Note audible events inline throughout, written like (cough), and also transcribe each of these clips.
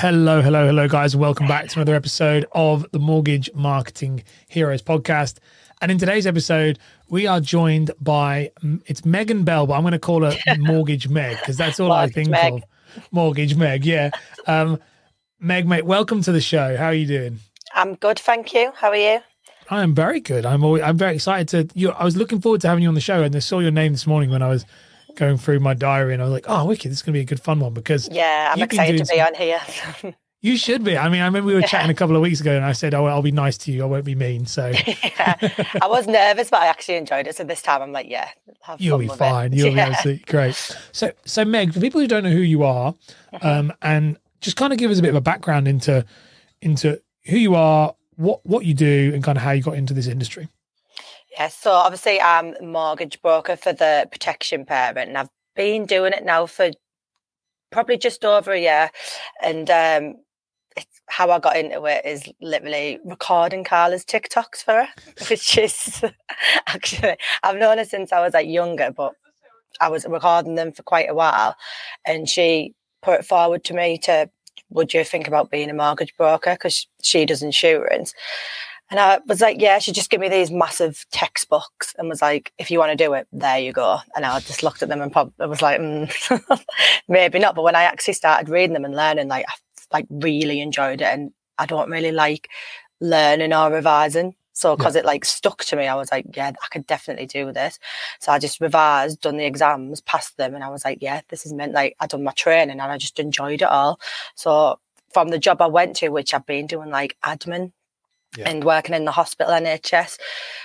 Hello, hello, hello, guys. Welcome back to another episode of the Mortgage Marketing Heroes podcast. And in today's episode, we are joined by it's Megan Bell, but I'm going to call her (laughs) Mortgage Meg because that's all I think Meg. of. Mortgage Meg, yeah. Um, Meg, mate, welcome to the show. How are you doing? I'm good, thank you. How are you? I am very good. I'm always, I'm very excited to. You, I was looking forward to having you on the show, and I saw your name this morning when I was going through my diary, and I was like, "Oh, wicked! This is going to be a good fun one." Because yeah, I'm excited to be on here. you should be. I mean, I remember we were yeah. chatting a couple of weeks ago, and I said, "Oh, I'll be nice to you. I won't be mean." So (laughs) yeah, I was nervous, but I actually enjoyed it. So this time, I'm like, "Yeah, you'll be fine. It. You'll yeah. be absolutely great." So, so Meg, for people who don't know who you are, mm-hmm. um, and just kind of give us a bit of a background into into who you are, what what you do, and kind of how you got into this industry. Yeah, so obviously I'm mortgage broker for the protection parent, and I've been doing it now for probably just over a year. And um, how I got into it is literally recording Carla's TikToks for her, (laughs) which is (laughs) actually, I've known her since I was like younger, but I was recording them for quite a while. And she put it forward to me to, would you think about being a mortgage broker? Because she does insurance. And I was like, yeah, she just gave me these massive textbooks and was like, if you want to do it, there you go. And I just looked at them and probably was like, mm, (laughs) maybe not. But when I actually started reading them and learning, like, I like really enjoyed it. And I don't really like learning or revising. So because yeah. it like stuck to me, I was like, yeah, I could definitely do this. So I just revised, done the exams, passed them, and I was like, yeah, this is meant like I done my training and I just enjoyed it all. So from the job I went to, which I've been doing like admin yeah. and working in the hospital NHS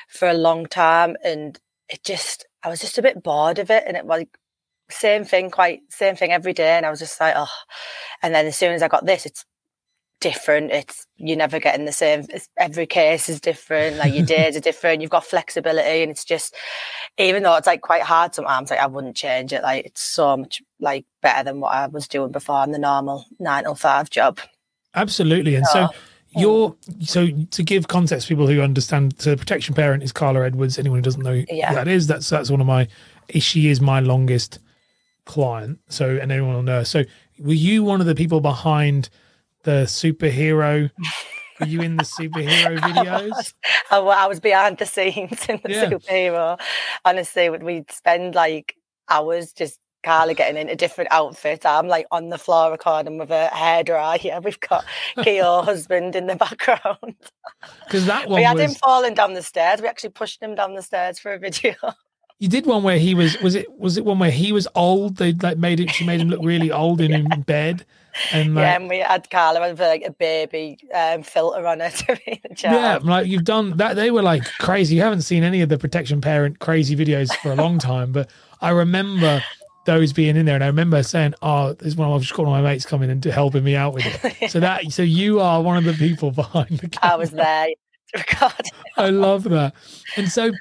for a long time. And it just, I was just a bit bored of it. And it was like, same thing, quite same thing every day. And I was just like, oh. And then as soon as I got this, it's different. It's you never getting the same. every case is different. Like your (laughs) days are different. You've got flexibility, and it's just even though it's like quite hard sometimes. Like I wouldn't change it. Like it's so much like better than what I was doing before in the normal nine or five job. Absolutely, and so. so you're so to give context, people who understand. So, the protection parent is Carla Edwards. Anyone who doesn't know yeah. that is, that's that's one of my. She is my longest client. So, and anyone will know. So, were you one of the people behind the superhero? Were you in the superhero (laughs) videos? I was, I was behind the scenes in the yeah. superhero. Honestly, we'd spend like hours just Carla getting in a different outfit. I'm like on the floor recording with a hairdryer. (laughs) Yeah, we've got Keo (laughs) husband in the background. Because that one we had was... him falling down the stairs. We actually pushed him down the stairs for a video. You did one where he was was it was it one where he was old? They like made it she made him look really old in, (laughs) yeah. in bed. And like, yeah, and we had Carla with like a baby um, filter on her to be the child. Yeah, like you've done that. They were like crazy. You haven't seen any of the protection parent crazy videos for a long time, but I remember those being in there. And I remember saying, "Oh, there's one. I've just of my mates coming and helping me out with it." (laughs) So that, so you are one of the people (laughs) behind the camera. I was there. (laughs) God. I love that. And so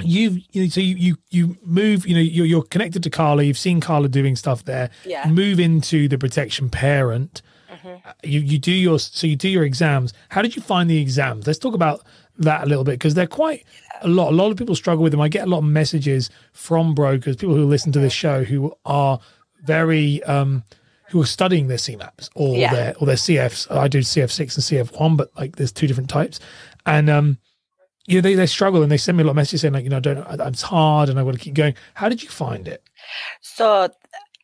you've you know, so you you you move. You know, you're, you're connected to Carla. You've seen Carla doing stuff there. Yeah. Move into the protection parent. Mm-hmm. You you do your so you do your exams. How did you find the exams? Let's talk about that a little bit because they're quite a lot. A lot of people struggle with them. I get a lot of messages from brokers, people who listen to this show, who are very um, who are studying their CeMAPs or yeah. their or their CFs. I do CF six and CF one, but like there's two different types, and um, you know, they they struggle and they send me a lot of messages saying like, you know, I don't it's hard and I want to keep going. How did you find it? So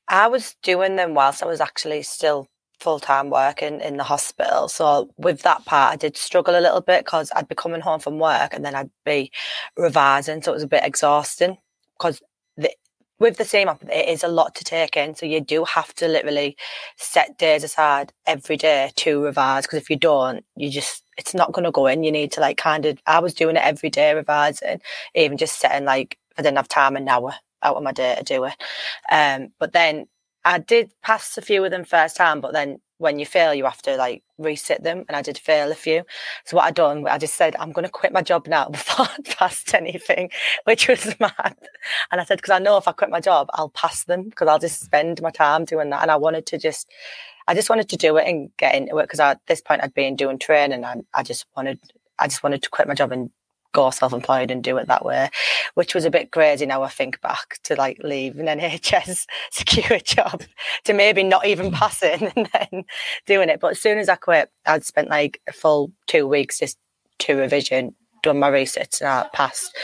I was doing them whilst I was actually still full time work in in the hospital. So with that part, I did struggle a little bit because I'd be coming home from work and then I'd be revising. So it was a bit exhausting because the, with the CeMAP, it is a lot to take in. So you do have to literally set days aside every day to revise because if you don't, you just, it's not going to go in. You need to like kind of, I was doing it every day revising, even just setting like, I didn't have time an hour out of my day to do it. Um, but then I did pass a few of them first time, but then when you fail, you have to like resit them. And I did fail a few. So what I done, I just said, I'm going to quit my job now (laughs) before I passed anything, which was (laughs) mad. And I said, because I know if I quit my job, I'll pass them because I'll just spend my time doing that. And I wanted to just, I just wanted to do it and get into it because at this point I'd been doing training and I just wanted, I just wanted to quit my job and go self-employed and do it that way, which was a bit crazy now I think back to like leave an (laughs) NHS secure job to maybe not even mm. passing (laughs) and then doing it. But as soon as I quit, I'd spent like a full two weeks just to revision, done my research and I passed,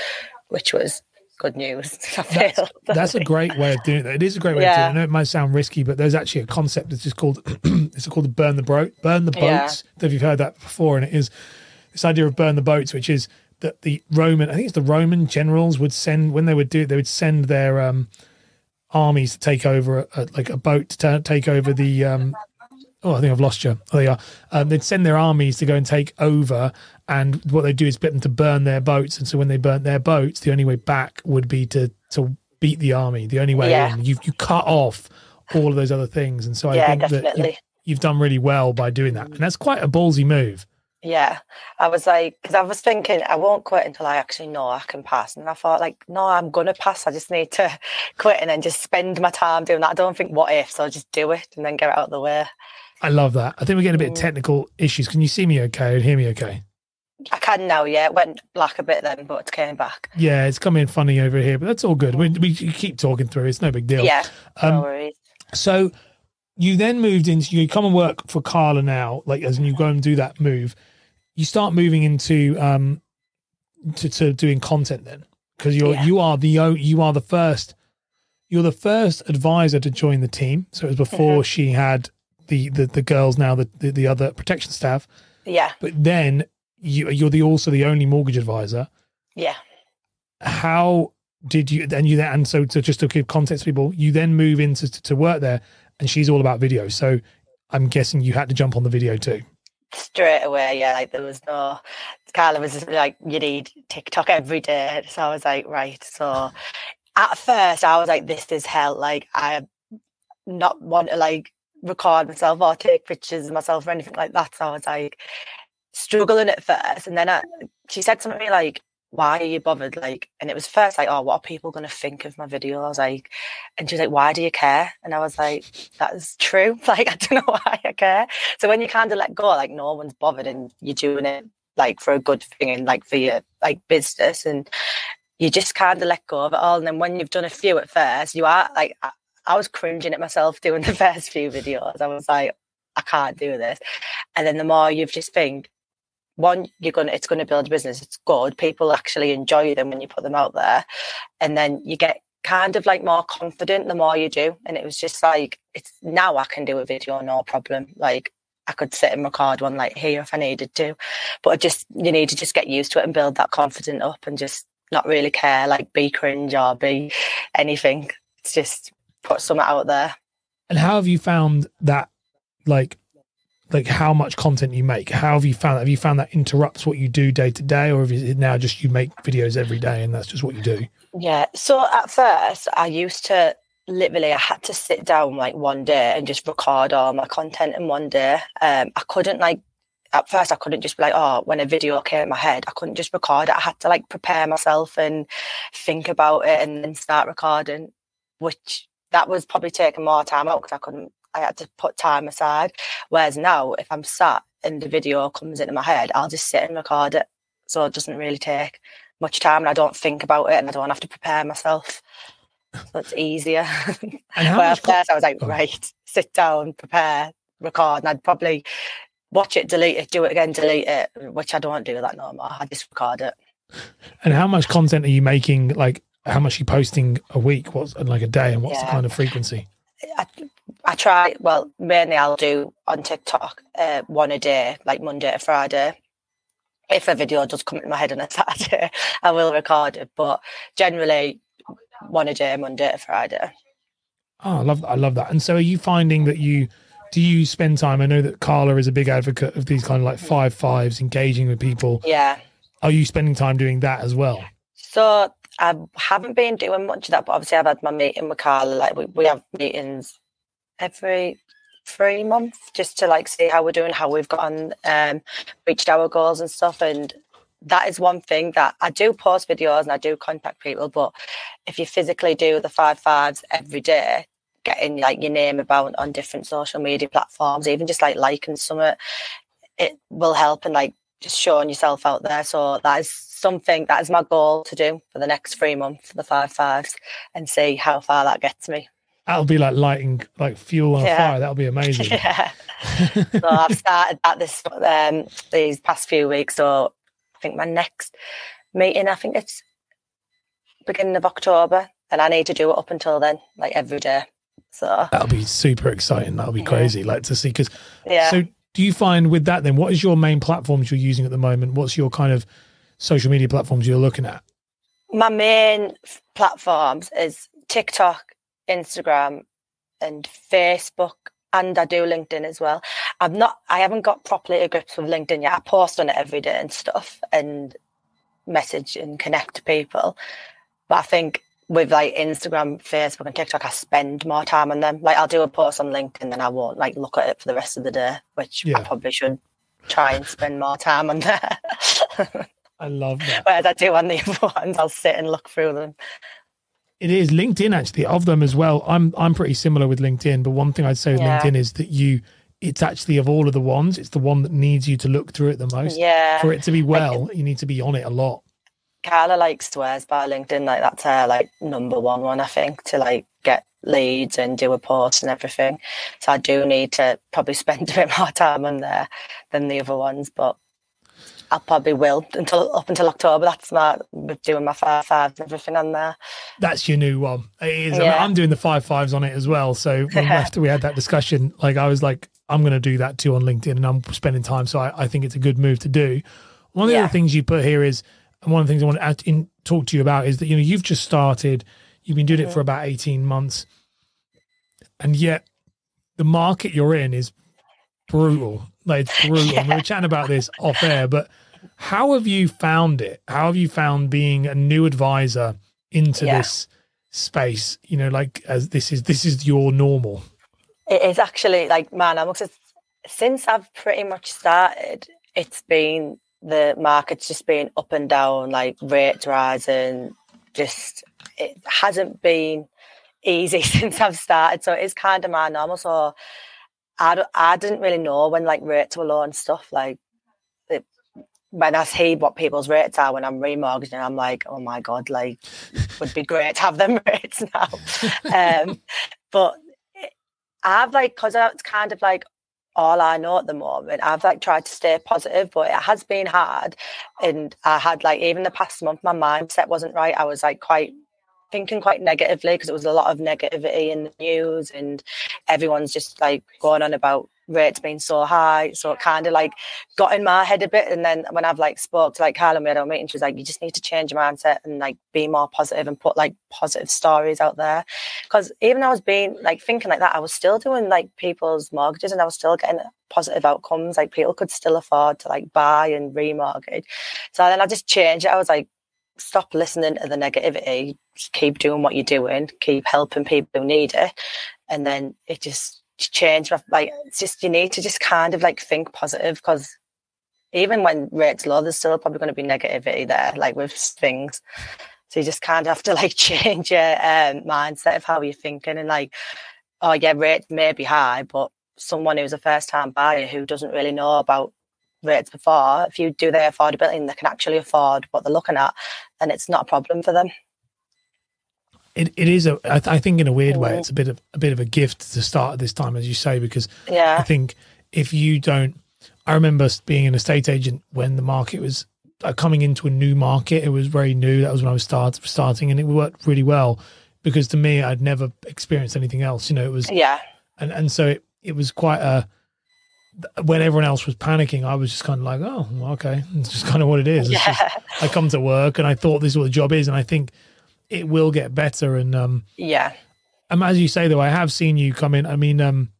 which was good news. (laughs) That's, that's, a great way of doing it. It is a great way yeah. of doing it. I know it might sound risky, but there's actually a concept that's just called (clears throat) it's called the burn the boat, burn the boats. Yeah. If you've heard that before, and it is this idea of burn the boats, which is that the Roman, I think it's the Roman generals would send when they would do it, they would send their um, armies to take over a, a, like a boat to take over the. Um, oh, I think I've lost you. Oh, there you are. Um, they'd send their armies to go and take over, and what they do is get them to burn their boats. And so when they burnt their boats, the only way back would be to to beat the army. The only way yeah. in, you you cut off all of those other things. And so I yeah, think definitely. that you, you've done really well by doing that, and that's quite a ballsy move. Yeah, I was like, because I was thinking I won't quit until I actually know I can pass, and I thought like, no, I'm gonna pass. I just need to (laughs) quit and then just spend my time doing that. I don't think what if, so I'll just do it and then get it out of the way. I love that. I think we're getting a bit mm. technical issues. Can you see me okay and hear me okay? I can now. Yeah, it went black a bit then, but it came back. Yeah, it's coming funny over here, but that's all good. We, we keep talking through. It's no big deal. Yeah, um, no worries. So you then moved into you come and work for Carla now, like as you go and do that move. You start moving into um to, to doing content then because you're yeah. you are the you are the first you're the first advisor to join the team. So it was before mm-hmm. she had the, the the girls now the, the, the other protection staff. Yeah. But then you you're the also the only mortgage advisor. Yeah. How did you and you then and so to just to give context to people you then move into to work there and she's all about video so i'm guessing you had to jump on the video too straight away. Yeah, like there was no. Carla was like, you need TikTok every day. So I was like, right. So at first, I was like, this is hell. Like I not want to like record myself or take pictures of myself or anything like that. So I was like struggling at first, and then I, she said something like, why are you bothered? Like, and it was first like, oh, what are people going to think of my video? I was like, and she was like, why do you care? And I was like, that is true. (laughs) Like, I don't know (laughs) why I care. So when you kind of let go, like, no one's bothered and you're doing it like for a good thing and like for your like business and you just kind of let go of it all. And then when you've done a few at first, you are like, I, I was cringing at myself doing (laughs) the first few videos. I was like, I can't do this. And then the more you've just think, one you're gonna it's gonna build a business it's good people actually enjoy them when you put them out there and then you get kind of like more confident the more you do and it was just like it's now i can do a video no problem like i could sit and record one like here if i needed to but I just you need to just get used to it and build that confidence up and just not really care like be cringe or be anything it's just put something out there. And how have you found that like like how much content you make. How have you found that have you found that interrupts what you do day to day or is it now just you make videos every day and that's just what you do? Yeah so at first i used to literally i had to sit down like one day and just record all my content in one day. Um i couldn't like at first I couldn't just be like, oh, when a video came in my head, I couldn't just record it. I had to like prepare myself and think about it and then start recording, which that was probably taking more time out because I couldn't I had to put time aside. Whereas now, if I'm sat and the video comes into my head, I'll just sit and record it. So it doesn't really take much time and I don't think about it and I don't have to prepare myself. So it's easier. (laughs) Where first I was like, oh. right, sit down, prepare, record, and I'd probably watch it, delete it, do it again, delete it, which I don't do that no more. I just record it. And how much content are you making? Like, how much are you posting a week? What's and like a day, and what's yeah. the kind of frequency? I, I try, well, mainly I'll do on TikTok uh, one a day, like Monday to Friday. If a video does come into my head on a (laughs) Saturday, I will record it. But generally, one a day, Monday to Friday. Oh, I love that. I love that. And so, are you finding that you do you spend time? I know that Carla is a big advocate of these kind of like five fives, engaging with people. Yeah. Are you spending time doing that as well? So I haven't been doing much of that, but obviously I've had my meeting with Carla. Like we, we have meetings every three months just to like see how we're doing, how we've gotten um, reached our goals and stuff. And that is one thing that I do post videos and I do contact people, but if you physically do the five fives every day, getting like your name about on different social media platforms, even just like liking some it it will help and like just showing yourself out there. So that is something that is my goal to do for the next three months for the five fives and see how far that gets me. That'll be like lighting like fuel on yeah. a fire. That'll be amazing. (laughs) yeah. so I've started at this um, these past few weeks. So I think my next meeting, I think it's beginning of October, and I need to do it up until then, like every day. So that'll be super exciting. That'll be crazy. Like to see because yeah. So do you find with that then? What is your main platforms you're using at the moment? What's your kind of social media platforms you're looking at? My main platforms is TikTok, Instagram, and Facebook, and I do LinkedIn as well. I'm not. I haven't got properly a grip with LinkedIn yet. I post on it every day and stuff, and message and connect to people. But I think with like Instagram, Facebook, and TikTok, I spend more time on them. Like I'll do a post on LinkedIn, then I won't like look at it for the rest of the day, which yeah. I probably should try and spend more time on there. (laughs) I love that. Whereas I do on the (laughs) other ones, I'll sit and look through them. It is LinkedIn actually of them as well. I'm I'm pretty similar with LinkedIn, but one thing I'd say with yeah. LinkedIn is that you it's actually of all of the ones, it's the one that needs you to look through it the most. Yeah. For it to be well, like, you need to be on it a lot. Carla like swears by LinkedIn, like that's her like number one one, I think, to like get leads and do a post and everything. So I do need to probably (laughs) spend a bit more time on there than the other ones, but I probably will until up until October. That's my doing my five fives and everything on there. That's your new one. It is. Yeah. I'm doing the five fives on it as well. So after (laughs) we had that discussion, like I was like, I'm going to do that too on LinkedIn, and I'm spending time. So I, I think it's a good move to do. One of the yeah. other things you put here is, and one of the things I want to in, talk to you about is that you know you've just started, you've been doing mm-hmm. it for about 18 months, and yet the market you're in is brutal. Like it's brutal. yeah. we were chatting about this off air, but how have you found it? How have you found being a new advisor into yeah. this space? You know, like as this is this is your normal. It is actually like man, I'm since I've pretty much started, it's been the market's just been up and down, like rates rising. Just it hasn't been easy (laughs) since I've started, so it's kind of my normal. So I, I didn't really know when like rates were low and stuff. Like it, when I see what people's rates are when I'm remortgaging, I'm like, oh my god, like would be great to have them (laughs) rates now. um, but I've like because it's kind of like all I know at the moment. I've like tried to stay positive, but it has been hard. And I had like even the past month, my mindset wasn't right. I was like quite thinking quite negatively because it was a lot of negativity in the news and everyone's just like going on about rates being so high. So it kind of like got in my head a bit. And then when I've like spoke to like Carla we had our meeting, she was like, you just need to change your mindset and like be more positive and put like positive stories out there. Because even I was being like thinking like that, I was still doing like people's mortgages and I was still getting positive outcomes. Like people could still afford to like buy and remortgage. So then I just changed it. I was like, stop listening to the negativity, keep doing what you're doing, keep helping people who need it. And then it just changed. Like, it's just, you need to just kind of like think positive because even when rates low, there's still probably going to be negativity there, like with things. So you just kind of have to like (laughs) change your um, mindset of how you're thinking and like, oh yeah, rates may be high, but someone who's a first time buyer who doesn't really know about rates before, if you do their affordability and they can actually afford what they're looking at, then it's not a problem for them. It, it is a. I, th- I think in a weird mm. way, it's a bit of a bit of a gift to start at this time, as you say, because yeah. I think if you don't, I remember being an estate agent when the market was uh, coming into a new market. It was very new. That was when I was start, starting, and it worked really well because to me, I'd never experienced anything else. You know, it was yeah, and and so it it was quite a when everyone else was panicking, I was just kind of like, oh, okay, (laughs) it's just kind of what it is. Yeah. Just, I come to work and I thought this is what the job is, and I think it will get better. And um, yeah, um, as you say though, I have seen you come in. I mean, um,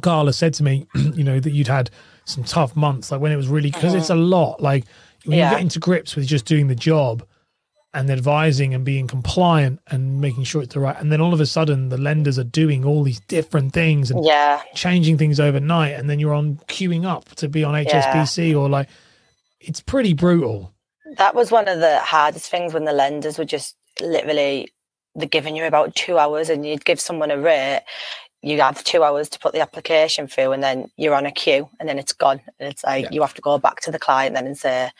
Carla said to me, (clears throat) you know, that you'd had some tough months, like when it was really because mm-hmm. it's a lot. Like when yeah. you get into grips with just doing the job, and advising and being compliant and making sure it's the right and then all of a sudden the lenders are doing all these different things and yeah changing things overnight and then you're on queuing up to be on hsbc yeah. or like it's pretty brutal that was one of the hardest things when the lenders were just literally they're giving you about two hours and you'd give someone a rate you have two hours to put the application through and then you're on a queue and then it's gone. And it's like Yeah. you have to go back to the client then and say,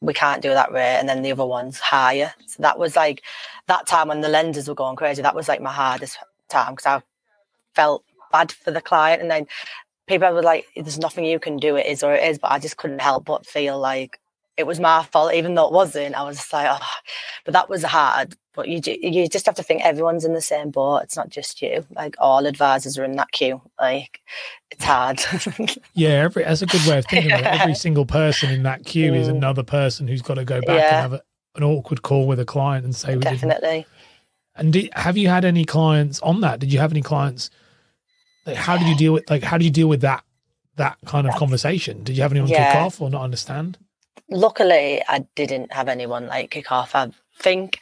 we can't do that rate. And then the other one's higher. So that was like that time when the lenders were going crazy. That was like my hardest time because I felt bad for the client. And then people were like, there's nothing you can do. It is or it is. But I just couldn't help but feel like it was my fault, even though it wasn't. I was just like, oh, but that was hard. But you you just have to think everyone's in the same boat. It's not just you. Like all advisors are in that queue. Like it's hard. (laughs) Yeah, every that's a good way of thinking it. Every single person in that queue is Mm. another person who's got to go back Yeah. and have a, an awkward call with a client and say. Definitely. And have you had any clients on that? Did you have any clients? Like, how did you deal with like how do you deal with that that kind of conversation? Did you have anyone kick Yeah. off or not understand? Luckily, I didn't have anyone like kick off. I think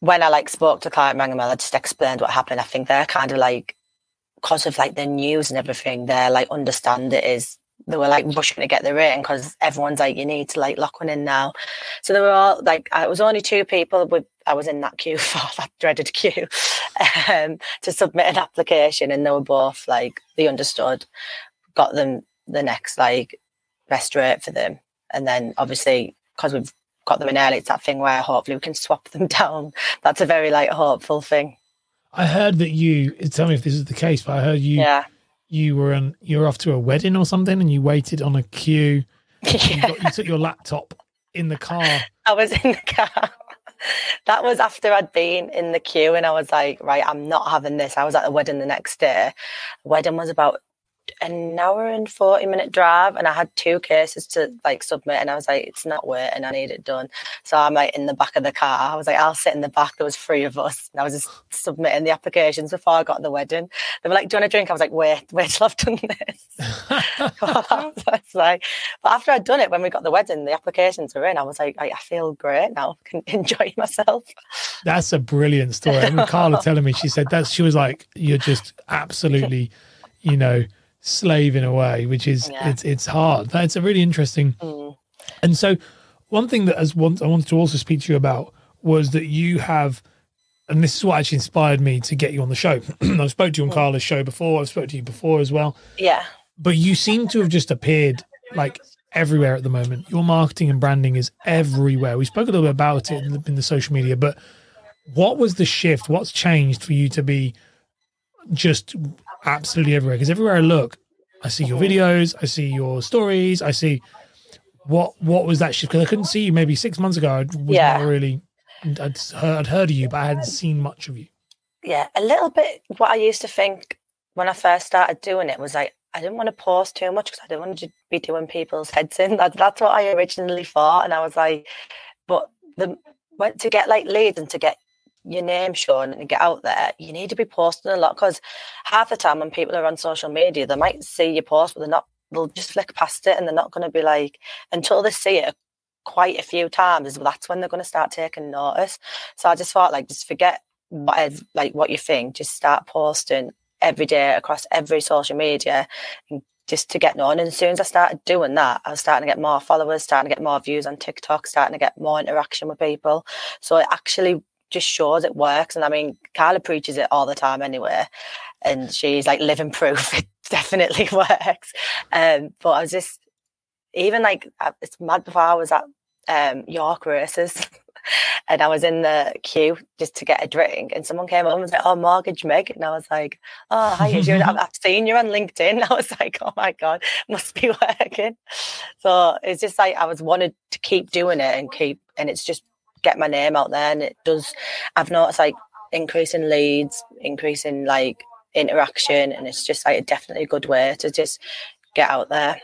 when I like spoke to client, rang I just explained what happened. I think they're kind of like because of like the news and everything. They're like understand it is they were like rushing to get the rating because everyone's like you need to like lock one in now. So there were all like I was only two people with I was in that queue (laughs) for that dreaded queue um, to submit an application, and they were both like they understood, got them the next like best rate for them, and then obviously because we've got them in early, it's that thing where hopefully we can swap them (laughs) down. That's a very like hopeful thing. I heard that you tell me if this is the case, but I heard you Yeah. you were on you were off to a wedding or something and you waited on a queue. (laughs) You, got, you took your laptop in the car. (laughs) I was in the car. that was after I'd been in the queue and I was like, right, I'm not having this. I was at the wedding the next day. The wedding was about an hour and 40 minute drive and I had two cases to like submit and I was like, it's not waiting, I need it done. So I'm like in the back of the car. I was like, I'll sit in the back. There was three of us. And I was just submitting the applications before I got to the wedding. They were like, do you want a drink? I was like, wait, (laughs) wait till I've done this. (laughs) (laughs) I was like, but after I'd done it, when we got the wedding, the applications were in. I was like, I, I feel great now. I can enjoy myself. That's a brilliant story. I mean, Carla telling me, she said that she was like, you're just absolutely, you know, slaving way, which is Yeah. it's it's hard. That's a really interesting. Mm. And so, one thing that as once I wanted to also speak to you about was that you have, and this is what actually inspired me to get you on the show. (clears throat) I've spoke to you on Carla's show before. I've spoke to you before as well. Yeah. but you seem to have just appeared like everywhere at the moment. Your marketing and branding is everywhere. We spoke a little bit about it in the, in the social media, but what was the shift? What's changed for you to be just absolutely everywhere? Because everywhere I look, I see your videos, I see your stories, I see what what was that shift? Because I couldn't see you maybe six months ago. I was Yeah. not really. I'd heard, I'd heard of you, but I hadn't seen much of you. Yeah. A little bit what I used to think when I first started doing it was like, I didn't want to post too much because I didn't want to be doing people's heads in. That, that's what I originally thought. And I was like, but the went to get like leads and to get your name shown and get out there, you need to be posting a lot because half the time when people are on social media, they might see your post, but they're not, they'll just flick past it and they're not going to be like, until they see it quite a few times, that's when they're going to start taking notice. So I just thought, like, just forget what is, like what you think, just start posting every day across every social media and just to get known. And as soon as I started doing that, I was starting to get more followers, starting to get more views on TikTok, starting to get more interaction with people. So it actually just shows it works. And I mean, Carla preaches it all the time anyway. And she's like living proof (laughs) it definitely (laughs) works. Um, but I was just, even like, it's mad before I was at um, York races. (laughs) and I was in the queue just to get a drink, and someone came up and was like, "Oh, mortgage Meg," and I was like, "Oh, hi, you I've seen you on LinkedIn." I was like, "Oh my god, must be working." So it's just like I was wanted to keep doing it and keep, and it's just get my name out there, and it does. I've noticed like increasing leads, increasing like interaction, and it's just like definitely a good way to just get out there.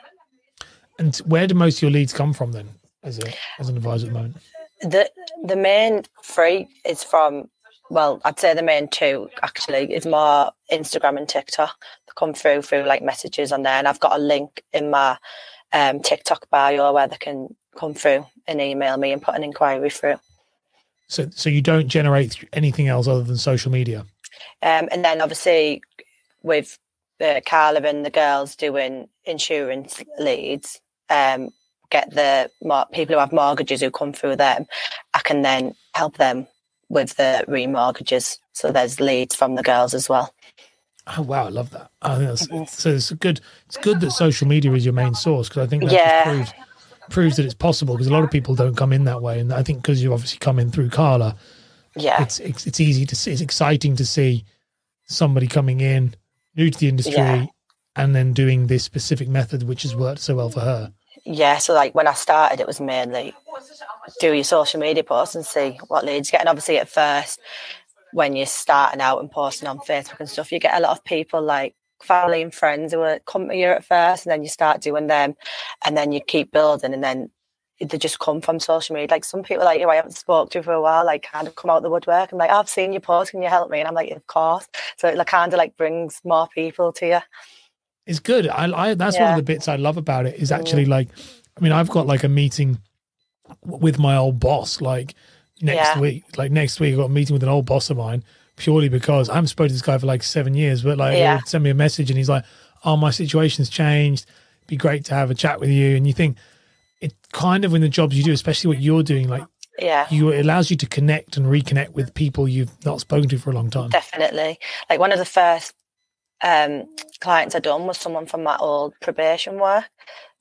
And where do most of your leads come from then, as a as an advisor at the moment? the the main three is from well i'd say the main two actually is more instagram and tiktok they come through through like messages on there and i've got a link in my um, tiktok bio where they can come through and email me and put an inquiry through So so you don't generate anything else other than social media. um, and then obviously with the Carla and the girls doing insurance leads um, get the people who have mortgages who come through them, I can then help them with the remortgages. So there's leads from the girls as well. Oh wow, I love that. I think that's so. It's good. It's good that social media is your main source because I think that yeah. proves proves that it's possible because a lot of people don't come in that way, and I think because you obviously come in through Carla, yeah, it's, it's it's easy to see. It's exciting to see somebody coming in new to the industry yeah. and then doing this specific method which has worked so well for her. Yeah, so like when I started, it was mainly do your social media posts and see what leads you get. And obviously, at first, when you're starting out and posting on Facebook and stuff, you get a lot of people like family and friends who will come to you at first, and then you start doing them, and then you keep building, and then they just come from social media. Like some people, like you, know, I haven't spoke to for a while, like kind of come out the woodwork. I'm like, oh, I've seen your post. Can you help me? And I'm like, of course. So it like, kind of like brings more people to you. It's good. I, I that's yeah. one of the bits I love about it. Is actually mm. like, I mean, I've got like a meeting with my old boss like next yeah. week. Like next week, I've got a meeting with an old boss of mine purely because I haven't spoken to this guy for like seven years. But like, yeah. send me a message and he's like, "Oh, my situation's changed. It'd be great to have a chat with you." And you think it kind of in the jobs you do, especially what you're doing, like yeah you it allows you to connect and reconnect with people you've not spoken to for a long time definitely like one of the first um clients i done was someone from my old probation work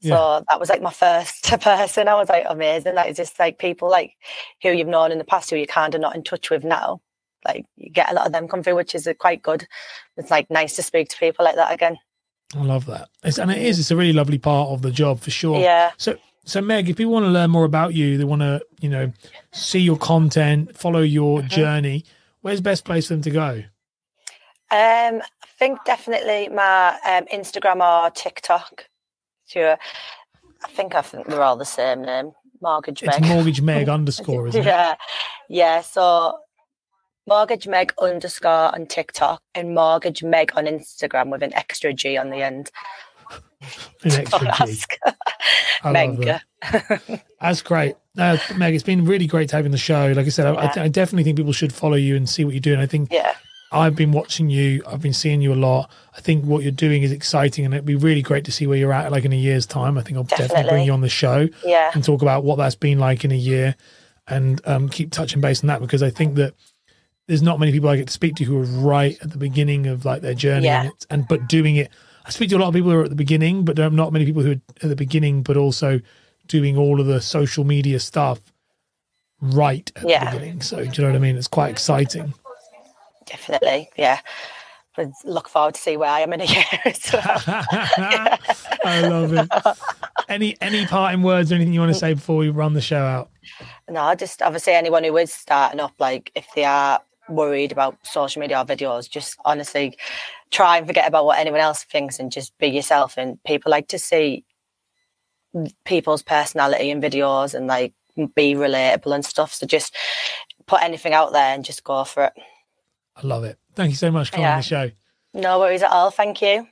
so yeah. that was like my first (laughs) person i was like amazing like it's just like people like who you've known in the past who you're kind of not in touch with now like you get a lot of them come through which is quite good it's like nice to speak to people like that again I love that. It's, and it is, it's a really lovely part of the job for sure. Yeah. So so, Meg, if people want to learn more about you, they want to, you know, see your content, follow your mm-hmm. journey, where's the best place for them to go? Um, I think definitely my um, Instagram or TikTok. Sure. I think I think they're all the same name. Mortgage Meg. It's Mortgage Meg (laughs) underscore, isn't it? Yeah. Yeah. So Mortgage Meg underscore on TikTok and Mortgage Meg on Instagram with an extra G on the end. An extra G. Mega. That's great. Uh, Meg, it's been really great having the show. Like I said, yeah. I, I, definitely think people should follow you and see what you're doing. I think yeah. I've been watching you. I've been seeing you a lot. I think what you're doing is exciting, and it'd be really great to see where you're at. Like in a year's time, I think I'll definitely, definitely bring you on the show yeah. and talk about what that's been like in a year, and um, keep touching base on that because I think that there's not many people I get to speak to who are right at the beginning of like their journey, yeah. and, and but doing it I speak to a lot of people who are at the beginning, but there are not many people who are at the beginning, but also doing all of the social media stuff right at yeah. the beginning. So do you know what I mean? It's quite exciting. Definitely, yeah. I look forward to see where I am in a year (laughs) as well. (laughs) I love it. Any any parting words or anything you want to say before we run the show out? No, I just obviously anyone who is starting up, like if they are worried about social media or videos, just honestly try and forget about what anyone else thinks and just be yourself. And people like to see people's personality in videos and like be relatable and stuff. So just put anything out there and just go for it. I love it. Thank you so much for coming yeah. on the show. No worries at all. Thank you.